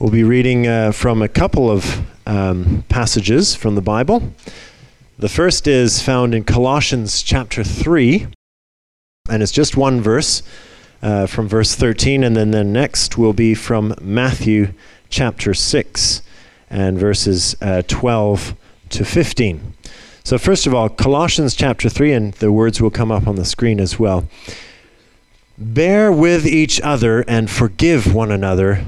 We'll be reading uh, from a couple of um, passages from the Bible. The first is found in Colossians chapter 3, and it's just one verse uh, from verse 13, and then the next will be from Matthew chapter 6 and verses uh, 12 to 15. So, first of all, Colossians chapter 3, and the words will come up on the screen as well. Bear with each other and forgive one another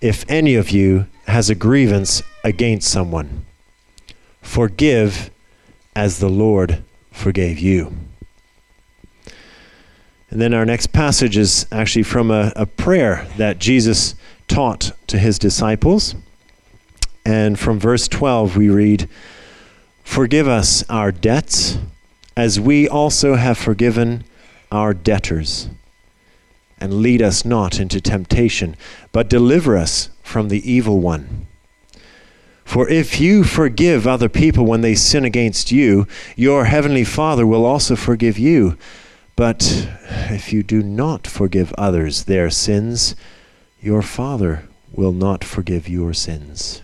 if any of you has a grievance against someone. Forgive as the Lord forgave you. And then our next passage is actually from a, a prayer that Jesus taught to his disciples. And from verse 12, we read, Forgive us our debts, as we also have forgiven our debtors and lead us not into temptation, but deliver us from the evil one. For if you forgive other people when they sin against you, your heavenly Father will also forgive you. But if you do not forgive others their sins, your Father will not forgive your sins.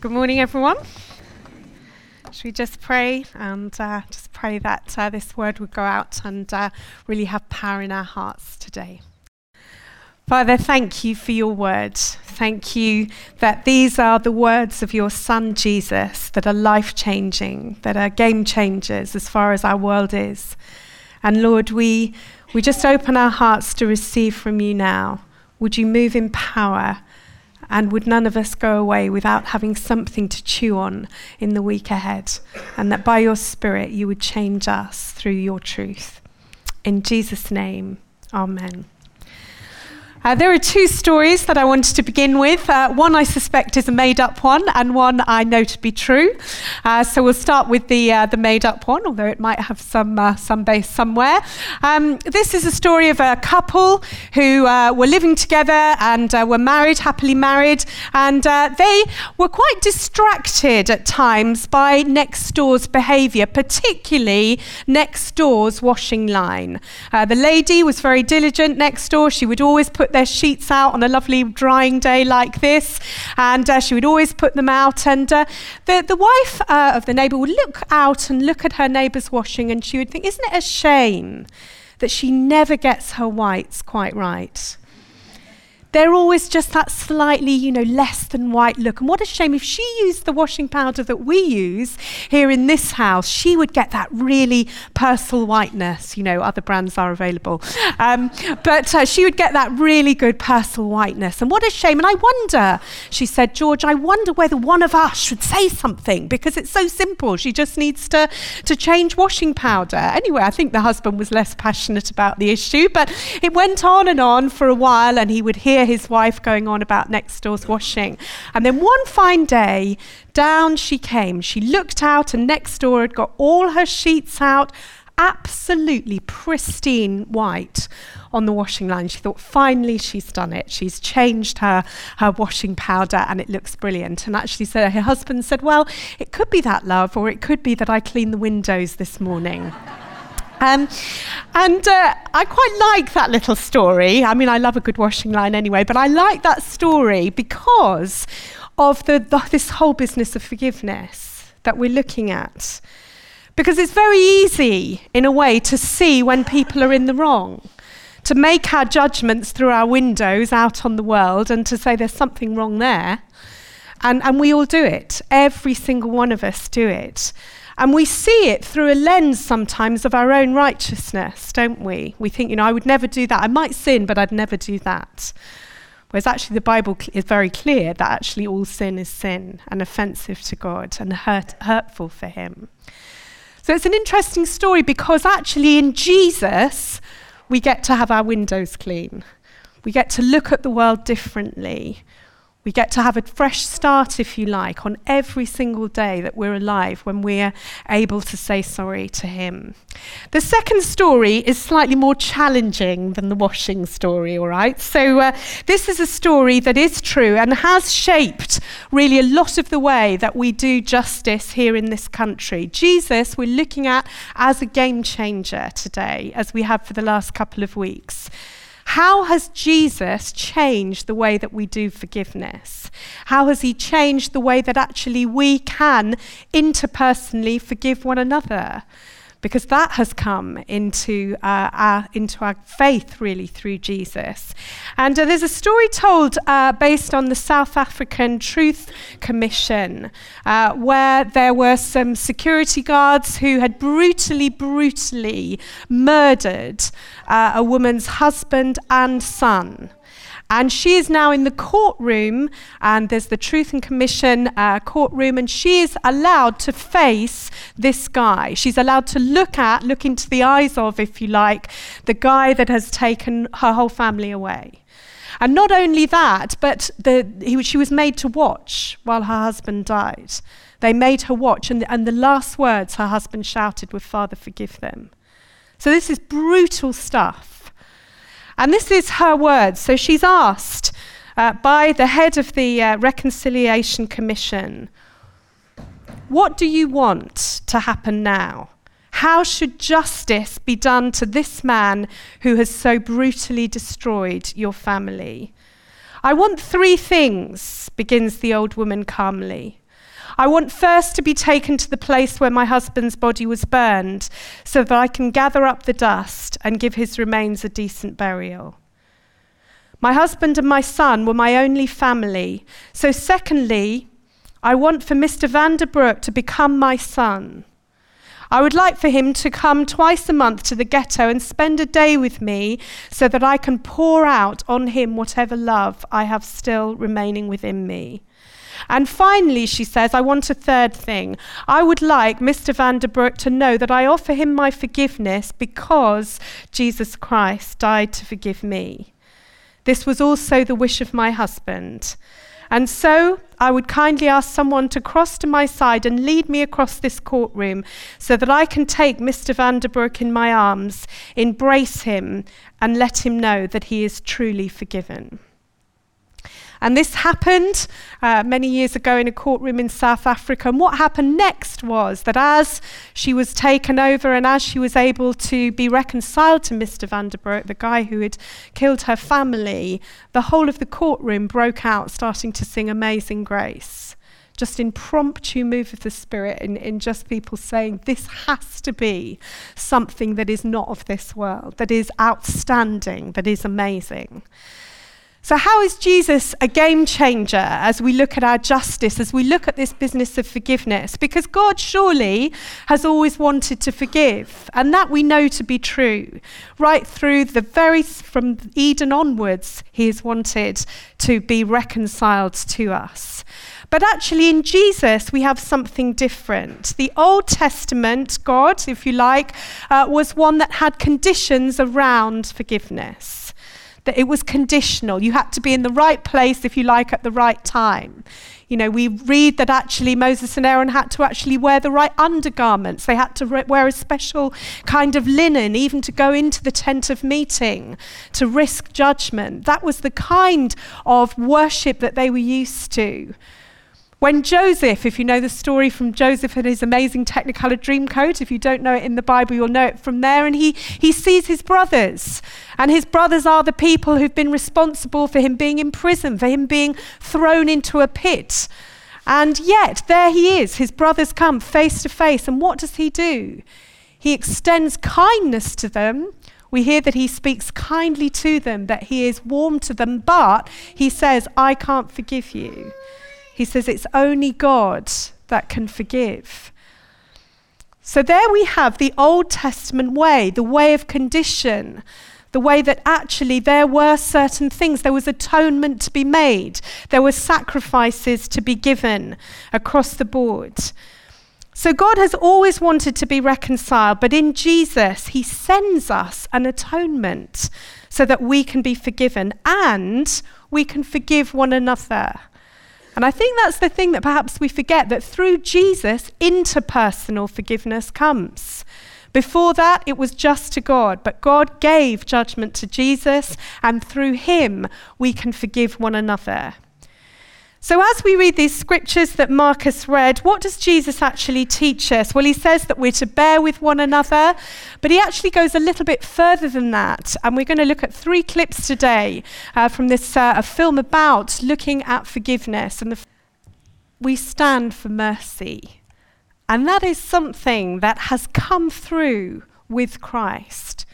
Good morning, everyone. We just pray and uh, just pray that uh, this word would go out and uh, really have power in our hearts today? Father, thank you for your word. Thank you that these are the words of your Son Jesus that are life changing, that are game changers as far as our world is. And Lord, we, we just open our hearts to receive from you now. Would you move in power? And would none of us go away without having something to chew on in the week ahead? And that by your Spirit you would change us through your truth. In Jesus' name, Amen. Uh, there are two stories that I wanted to begin with. Uh, one I suspect is a made up one, and one I know to be true. Uh, so we'll start with the, uh, the made up one, although it might have some, uh, some base somewhere. Um, this is a story of a couple who uh, were living together and were married, happily married, and they were quite distracted at times by next door's behaviour, particularly next door's washing line. the lady was very diligent next door, she would always put their sheets out on a lovely drying day like this, and uh, she would always put them out. And uh, the, the wife uh, of the neighbour would look out and look at her neighbour's washing, and she would think, Isn't it a shame that she never gets her whites quite right? They're always just that slightly, you know, less than white look. And what a shame if she used the washing powder that we use here in this house, she would get that really Persil whiteness. You know, other brands are available. Um, but uh, she would get that really good Persil whiteness. And what a shame. And I wonder, she said, George, I wonder whether one of us should say something because it's so simple. She just needs to, to change washing powder. Anyway, I think the husband was less passionate about the issue, but it went on and on for a while, and he would hear his wife going on about next door's washing. And then one fine day, down she came. She looked out, and next door had got all her sheets out, absolutely pristine white on the washing line. She thought, finally, she's done it. She's changed her, her washing powder and it looks brilliant. And actually, so her husband said, Well, it could be that, love, or it could be that I cleaned the windows this morning. Um, and uh, I quite like that little story. I mean, I love a good washing line anyway, but I like that story because of the, the, this whole business of forgiveness that we're looking at. Because it's very easy, in a way, to see when people are in the wrong, to make our judgments through our windows out on the world and to say there's something wrong there. And, and we all do it. Every single one of us do it. And we see it through a lens sometimes of our own righteousness, don't we? We think, you know, I would never do that. I might sin, but I'd never do that. Whereas actually, the Bible is very clear that actually all sin is sin and offensive to God and hurt, hurtful for Him. So it's an interesting story because actually, in Jesus, we get to have our windows clean. We get to look at the world differently. We get to have a fresh start, if you like, on every single day that we're alive when we're able to say sorry to Him. The second story is slightly more challenging than the washing story, all right? So, uh, this is a story that is true and has shaped really a lot of the way that we do justice here in this country. Jesus, we're looking at as a game changer today, as we have for the last couple of weeks. How has Jesus changed the way that we do forgiveness? How has he changed the way that actually we can interpersonally forgive one another? Because that has come into, uh, our, into our faith really through Jesus. And uh, there's a story told uh, based on the South African Truth Commission, uh, where there were some security guards who had brutally, brutally murdered uh, a woman's husband and son. And she is now in the courtroom, and there's the Truth and Commission uh, courtroom, and she is allowed to face this guy. She's allowed to look at, look into the eyes of, if you like, the guy that has taken her whole family away. And not only that, but the, he, she was made to watch while her husband died. They made her watch, and and the last words her husband shouted were, Father, forgive them. So this is brutal stuff. And this is her words. So she's asked uh, by the head of the uh, Reconciliation Commission, What do you want to happen now? How should justice be done to this man who has so brutally destroyed your family? I want three things, begins the old woman calmly. I want first to be taken to the place where my husband's body was burned, so that I can gather up the dust and give his remains a decent burial. My husband and my son were my only family, so secondly, I want for Mr. Vanderbroek to become my son. I would like for him to come twice a month to the ghetto and spend a day with me so that I can pour out on him whatever love I have still remaining within me. And finally, she says, I want a third thing. I would like Mr. Vanderbroek to know that I offer him my forgiveness because Jesus Christ died to forgive me. This was also the wish of my husband. And so I would kindly ask someone to cross to my side and lead me across this courtroom so that I can take Mr. Vanderbroek in my arms, embrace him, and let him know that he is truly forgiven. And this happened uh, many years ago in a courtroom in South Africa. And what happened next was that as she was taken over and as she was able to be reconciled to Mr. Vanderbroek, the guy who had killed her family, the whole of the courtroom broke out, starting to sing Amazing Grace just impromptu move of the Spirit, in, in just people saying, This has to be something that is not of this world, that is outstanding, that is amazing. So, how is Jesus a game changer as we look at our justice, as we look at this business of forgiveness? Because God surely has always wanted to forgive, and that we know to be true. Right through the very, from Eden onwards, He has wanted to be reconciled to us. But actually, in Jesus, we have something different. The Old Testament God, if you like, uh, was one that had conditions around forgiveness that it was conditional. You had to be in the right place, if you like, at the right time. You know, we read that actually Moses and Aaron had to actually wear the right undergarments. They had to re- wear a special kind of linen, even to go into the tent of meeting, to risk judgment. That was the kind of worship that they were used to. When Joseph, if you know the story from Joseph and his amazing Technicolor Dreamcoat, if you don't know it in the Bible, you'll know it from there. And he, he sees his brothers. And his brothers are the people who've been responsible for him being in prison, for him being thrown into a pit. And yet, there he is. His brothers come face to face. And what does he do? He extends kindness to them. We hear that he speaks kindly to them, that he is warm to them, but he says, I can't forgive you. He says it's only God that can forgive. So there we have the Old Testament way, the way of condition, the way that actually there were certain things. There was atonement to be made, there were sacrifices to be given across the board. So God has always wanted to be reconciled, but in Jesus, He sends us an atonement so that we can be forgiven and we can forgive one another. And I think that's the thing that perhaps we forget that through Jesus, interpersonal forgiveness comes. Before that, it was just to God, but God gave judgment to Jesus, and through him, we can forgive one another. So, as we read these scriptures that Marcus read, what does Jesus actually teach us? Well, he says that we're to bear with one another, but he actually goes a little bit further than that. And we're going to look at three clips today uh, from this uh, a film about looking at forgiveness. And the f- we stand for mercy. And that is something that has come through with Christ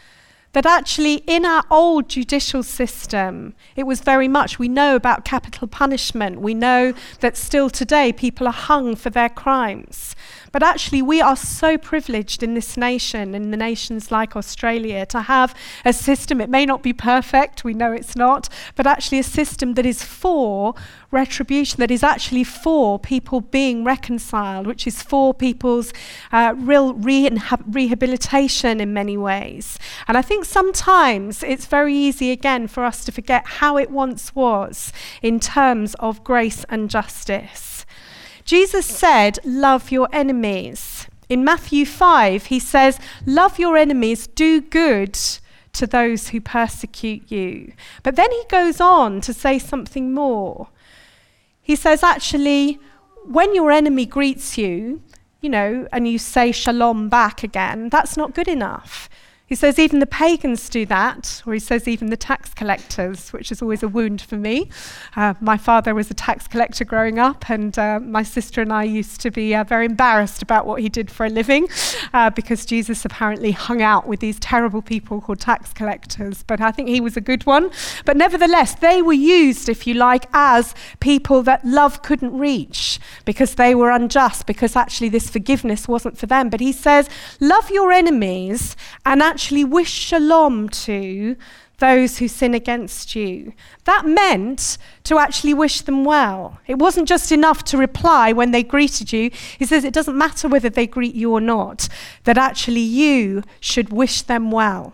that actually in our old judicial system, it was very much, we know about capital punishment. We know that still today people are hung for their crimes. But actually, we are so privileged in this nation, in the nations like Australia, to have a system. It may not be perfect, we know it's not, but actually a system that is for retribution, that is actually for people being reconciled, which is for people's uh, real rehabilitation in many ways. And I think sometimes it's very easy, again, for us to forget how it once was in terms of grace and justice. Jesus said, Love your enemies. In Matthew 5, he says, Love your enemies, do good to those who persecute you. But then he goes on to say something more. He says, Actually, when your enemy greets you, you know, and you say shalom back again, that's not good enough. He says even the pagans do that, or he says even the tax collectors, which is always a wound for me. Uh, my father was a tax collector growing up, and uh, my sister and I used to be uh, very embarrassed about what he did for a living uh, because Jesus apparently hung out with these terrible people called tax collectors. But I think he was a good one. But nevertheless, they were used, if you like, as people that love couldn't reach because they were unjust, because actually this forgiveness wasn't for them. But he says, Love your enemies and actually actually wish shalom to those who sin against you. That meant to actually wish them well. It wasn't just enough to reply when they greeted you. He says it doesn't matter whether they greet you or not, that actually you should wish them well.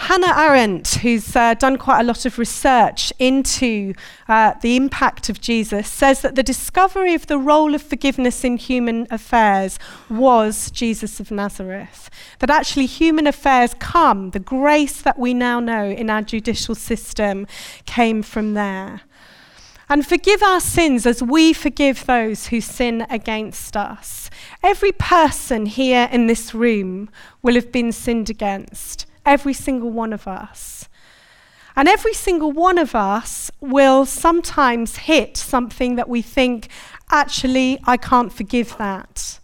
Hannah Arendt, who's uh, done quite a lot of research into uh, the impact of Jesus, says that the discovery of the role of forgiveness in human affairs was Jesus of Nazareth. That actually human affairs come, the grace that we now know in our judicial system came from there. And forgive our sins as we forgive those who sin against us. Every person here in this room will have been sinned against every single one of us. And every single one of us will sometimes hit something that we think, actually, I can't forgive that.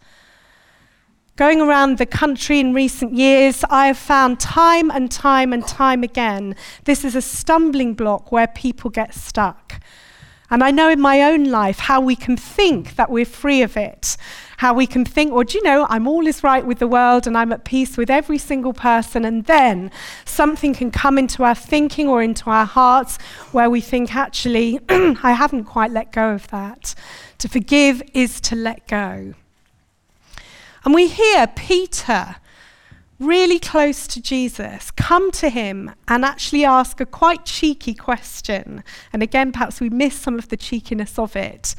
Going around the country in recent years, I have found time and time and time again this is a stumbling block where people get stuck. And I know in my own life how we can think that we're free of it. How we can think, well, do you know, I'm all is right with the world and I'm at peace with every single person. And then something can come into our thinking or into our hearts where we think, actually, I haven't quite let go of that. To forgive is to let go. And we hear Peter really close to Jesus, come to him and actually ask a quite cheeky question. And again, perhaps we miss some of the cheekiness of it.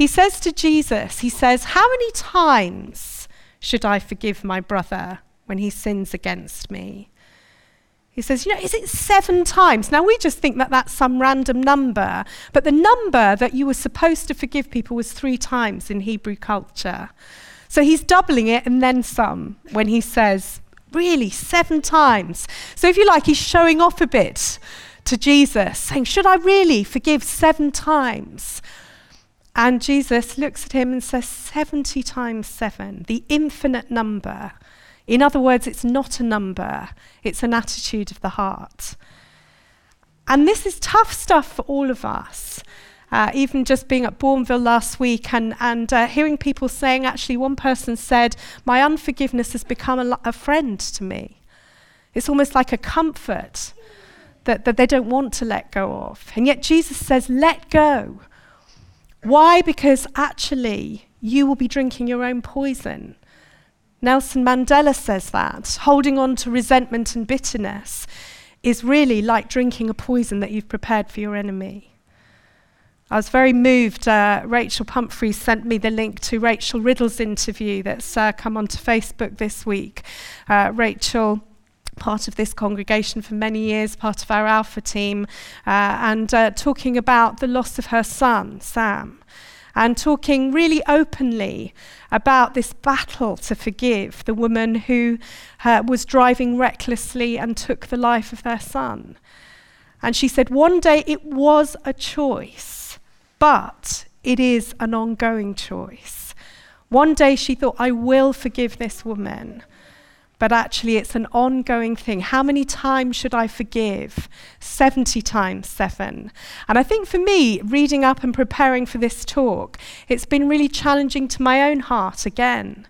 He says to Jesus, He says, How many times should I forgive my brother when he sins against me? He says, You know, is it seven times? Now, we just think that that's some random number, but the number that you were supposed to forgive people was three times in Hebrew culture. So he's doubling it and then some when he says, Really, seven times. So, if you like, he's showing off a bit to Jesus, saying, Should I really forgive seven times? And Jesus looks at him and says, 70 times seven, the infinite number. In other words, it's not a number, it's an attitude of the heart. And this is tough stuff for all of us. Uh, even just being at Bournville last week and, and uh, hearing people saying, actually, one person said, My unforgiveness has become a, a friend to me. It's almost like a comfort that, that they don't want to let go of. And yet Jesus says, Let go. Why? Because actually, you will be drinking your own poison. Nelson Mandela says that. Holding on to resentment and bitterness is really like drinking a poison that you've prepared for your enemy. I was very moved. Uh, Rachel Pumphrey sent me the link to Rachel Riddle's interview that's uh, come onto Facebook this week. Uh, Rachel part of this congregation for many years, part of our Alpha team, uh, and uh, talking about the loss of her son, Sam, and talking really openly about this battle to forgive the woman who uh, was driving recklessly and took the life of their son. And she said, one day it was a choice, but it is an ongoing choice. One day she thought, I will forgive this woman but actually it's an ongoing thing. How many times should I forgive? 70 times seven. And I think for me, reading up and preparing for this talk, it's been really challenging to my own heart again.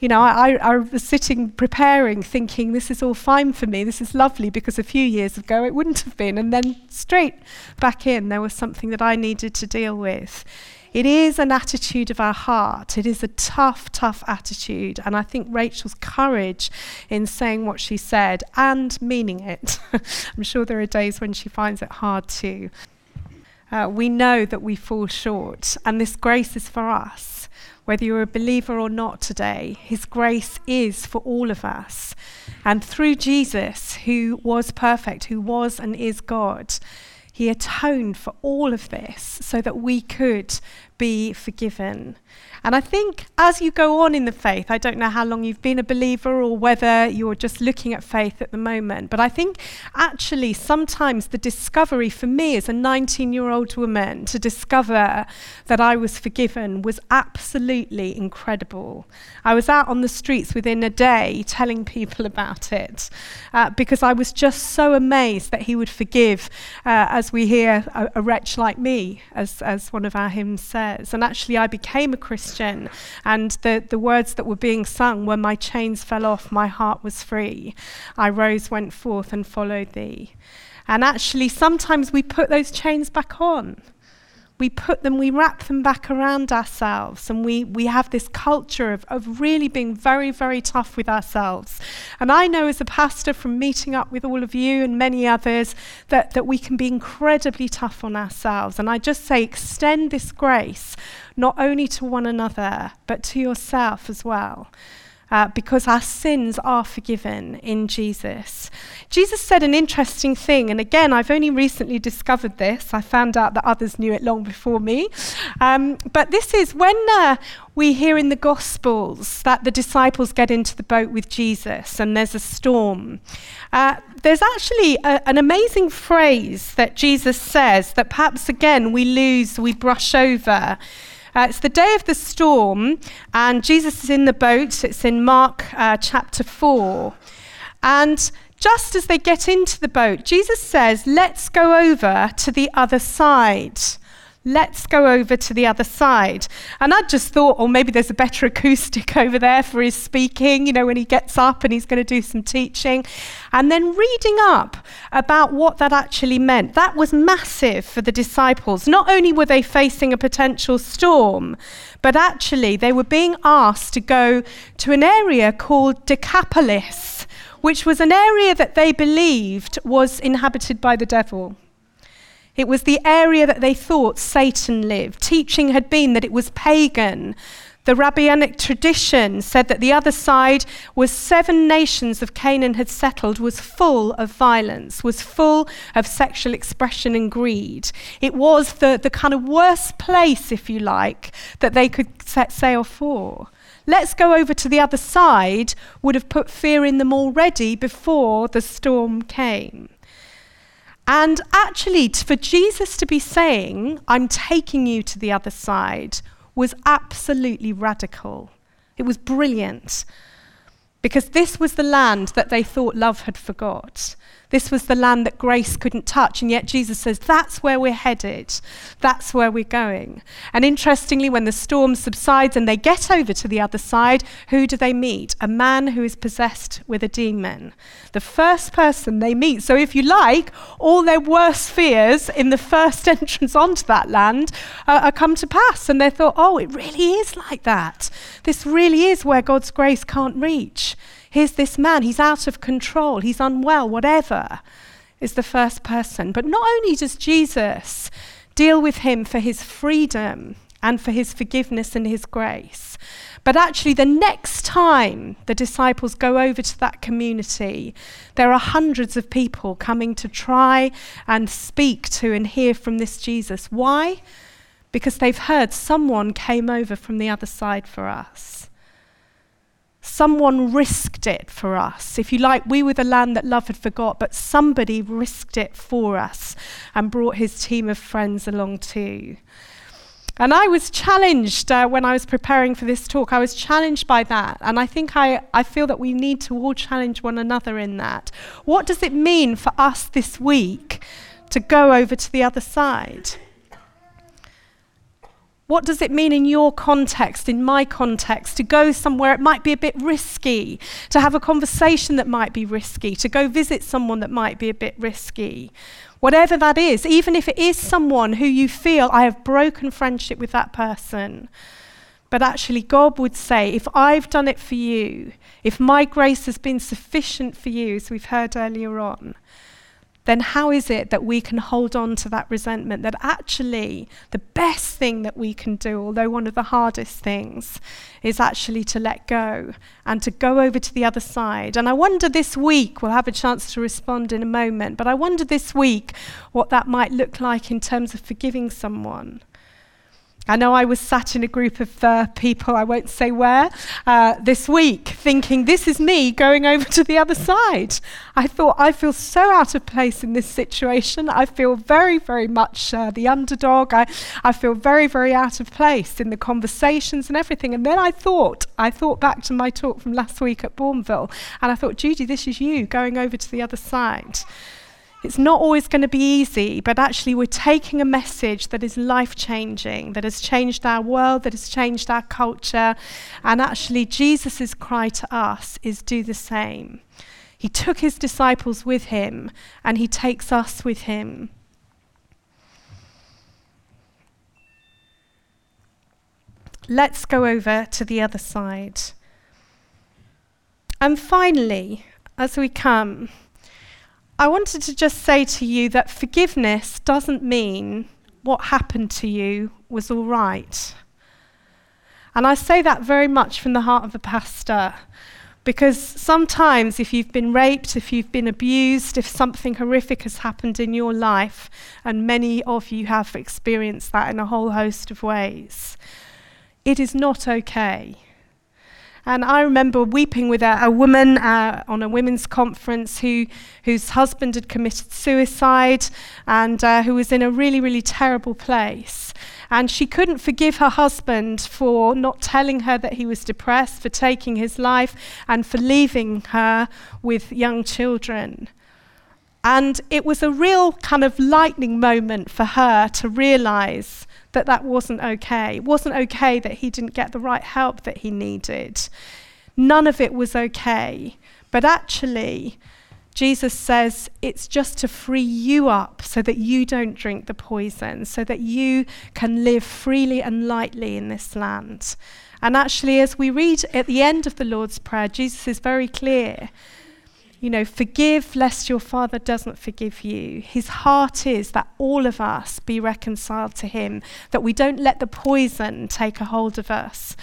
You know, I, I was sitting preparing, thinking, this is all fine for me, this is lovely, because a few years ago it wouldn't have been. And then straight back in, there was something that I needed to deal with. It is an attitude of our heart. It is a tough, tough attitude. And I think Rachel's courage in saying what she said and meaning it, I'm sure there are days when she finds it hard too. Uh, we know that we fall short, and this grace is for us. Whether you're a believer or not today, His grace is for all of us. And through Jesus, who was perfect, who was and is God, he atoned for all of this so that we could be forgiven. And I think as you go on in the faith, I don't know how long you've been a believer or whether you're just looking at faith at the moment, but I think actually sometimes the discovery for me as a 19 year old woman to discover that I was forgiven was absolutely incredible. I was out on the streets within a day telling people about it uh, because I was just so amazed that He would forgive, uh, as we hear, a, a wretch like me, as, as one of our hymns says. And actually, I became a Christian, and the, the words that were being sung were, My chains fell off, my heart was free. I rose, went forth, and followed thee. And actually, sometimes we put those chains back on we put them, we wrap them back around ourselves, and we, we have this culture of, of really being very, very tough with ourselves. And I know as a pastor from meeting up with all of you and many others that, that we can be incredibly tough on ourselves. And I just say, extend this grace not only to one another, but to yourself as well uh, because our sins are forgiven in Jesus. Jesus said an interesting thing, and again, I've only recently discovered this. I found out that others knew it long before me. Um, but this is when uh, we hear in the Gospels that the disciples get into the boat with Jesus and there's a storm. Uh, there's actually a, an amazing phrase that Jesus says that perhaps again we lose, we brush over. Uh, it's the day of the storm, and Jesus is in the boat. It's in Mark uh, chapter 4. And just as they get into the boat, Jesus says, Let's go over to the other side let's go over to the other side. And I just thought, oh, maybe there's a better acoustic over there for his speaking, you know, when he gets up and he's going to do some teaching. And then reading up about what that actually meant. That was massive for the disciples. Not only were they facing a potential storm, but actually they were being asked to go to an area called Decapolis, which was an area that they believed was inhabited by the devil. It was the area that they thought Satan lived. Teaching had been that it was pagan. The rabbinic tradition said that the other side was seven nations of Canaan had settled, was full of violence, was full of sexual expression and greed. It was the, the kind of worst place, if you like, that they could set sail for. Let's go over to the other side would have put fear in them already before the storm came. And actually, for Jesus to be saying, I'm taking you to the other side, was absolutely radical. It was brilliant. Because this was the land that they thought love had forgot. This was the land that grace couldn't touch. And yet Jesus says, that's where we're headed. That's where we're going. And interestingly, when the storm subsides and they get over to the other side, who do they meet? A man who is possessed with a demon. The first person they meet. So, if you like, all their worst fears in the first entrance onto that land uh, are come to pass. And they thought, oh, it really is like that. This really is where God's grace can't reach. Here's this man, he's out of control, he's unwell, whatever, is the first person. But not only does Jesus deal with him for his freedom and for his forgiveness and his grace. But actually, the next time the disciples go over to that community, there are hundreds of people coming to try and speak to and hear from this Jesus. Why? Because they've heard someone came over from the other side for us. Someone risked it for us. If you like, we were the land that love had forgot, but somebody risked it for us and brought his team of friends along too. And I was challenged uh, when I was preparing for this talk. I was challenged by that. And I think I, I feel that we need to all challenge one another in that. What does it mean for us this week to go over to the other side? What does it mean in your context, in my context, to go somewhere it might be a bit risky, to have a conversation that might be risky, to go visit someone that might be a bit risky? Whatever that is, even if it is someone who you feel, I have broken friendship with that person. But actually, God would say, if I've done it for you, if my grace has been sufficient for you, as we've heard earlier on, then how is it that we can hold on to that resentment? That actually, the best thing that we can do, although one of the hardest things, is actually to let go and to go over to the other side. And I wonder this week, we'll have a chance to respond in a moment, but I wonder this week what that might look like in terms of forgiving someone. I know I was sat in a group of uh, people, I won't say where, uh, this week, thinking, this is me going over to the other side. I thought, I feel so out of place in this situation. I feel very, very much uh, the underdog. I, I feel very, very out of place in the conversations and everything. And then I thought, I thought back to my talk from last week at Bournville, and I thought, Judy, this is you going over to the other side. It's not always going to be easy, but actually, we're taking a message that is life changing, that has changed our world, that has changed our culture. And actually, Jesus' cry to us is do the same. He took his disciples with him, and he takes us with him. Let's go over to the other side. And finally, as we come, I wanted to just say to you that forgiveness doesn't mean what happened to you was all right. And I say that very much from the heart of a pastor. Because sometimes, if you've been raped, if you've been abused, if something horrific has happened in your life, and many of you have experienced that in a whole host of ways, it is not okay. And I remember weeping with a, a woman uh, on a women's conference who, whose husband had committed suicide and uh, who was in a really, really terrible place. And she couldn't forgive her husband for not telling her that he was depressed, for taking his life, and for leaving her with young children. And it was a real kind of lightning moment for her to realize that that wasn't okay. It wasn't okay that he didn't get the right help that he needed. None of it was okay. But actually, Jesus says it's just to free you up so that you don't drink the poison, so that you can live freely and lightly in this land. And actually, as we read at the end of the Lord's Prayer, Jesus is very clear you know, forgive lest your Father doesn't forgive you. His heart is that all of us be reconciled to Him, that we don't let the poison take a hold of us.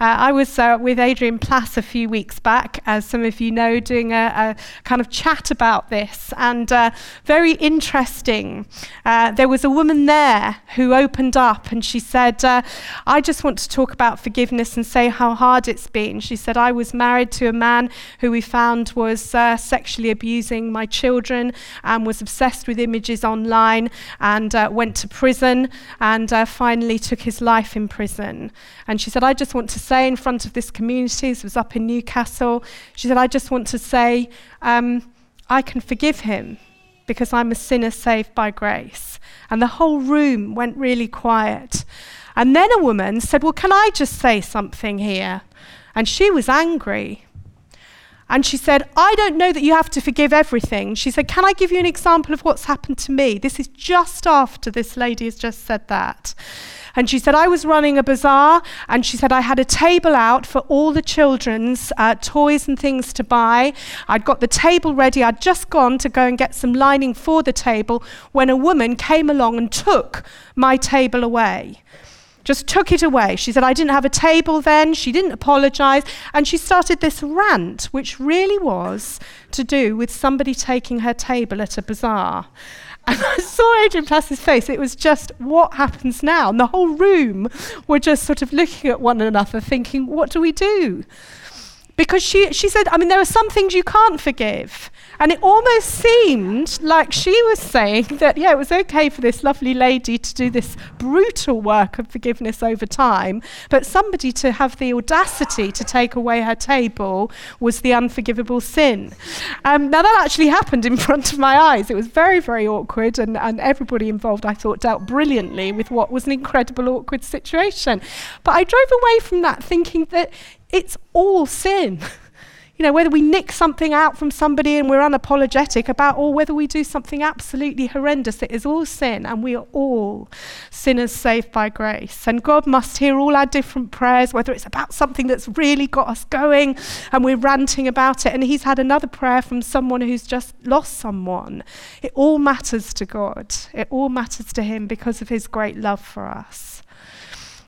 Uh, I was uh, with Adrian Plass a few weeks back, as some of you know, doing a, a kind of chat about this, and uh, very interesting. Uh, there was a woman there who opened up and she said, uh, I just want to talk about forgiveness and say how hard it's been. She said, I was married to a man who we found was uh, sexually abusing my children and was obsessed with images online and uh, went to prison and uh, finally took his life in prison. And she said, I just want to say in front of this community, this was up in Newcastle, she said, I just want to say, um, I can forgive him because I'm a sinner saved by grace. And the whole room went really quiet. And then a woman said, Well, can I just say something here? And she was angry and she said, I don't know that you have to forgive everything. She said, Can I give you an example of what's happened to me? This is just after this lady has just said that. And she said, I was running a bazaar, and she said, I had a table out for all the children's uh, toys and things to buy. I'd got the table ready. I'd just gone to go and get some lining for the table when a woman came along and took my table away just took it away. She said, I didn't have a table then. She didn't apologize. And she started this rant, which really was to do with somebody taking her table at a bazaar. And I saw Adrian Plass's face. It was just, what happens now? And the whole room were just sort of looking at one another, thinking, what do we do? Because she, she said, I mean, there are some things you can't forgive. And it almost seemed like she was saying that, yeah, it was okay for this lovely lady to do this brutal work of forgiveness over time, but somebody to have the audacity to take away her table was the unforgivable sin. Um, now, that actually happened in front of my eyes. It was very, very awkward, and, and everybody involved, I thought, dealt brilliantly with what was an incredible, awkward situation. But I drove away from that thinking that it's all sin. you know, whether we nick something out from somebody and we're unapologetic about, or whether we do something absolutely horrendous, it is all sin, and we are all sinners saved by grace. And God must hear all our different prayers, whether it's about something that's really got us going and we're ranting about it, and He's had another prayer from someone who's just lost someone. It all matters to God, it all matters to Him because of His great love for us.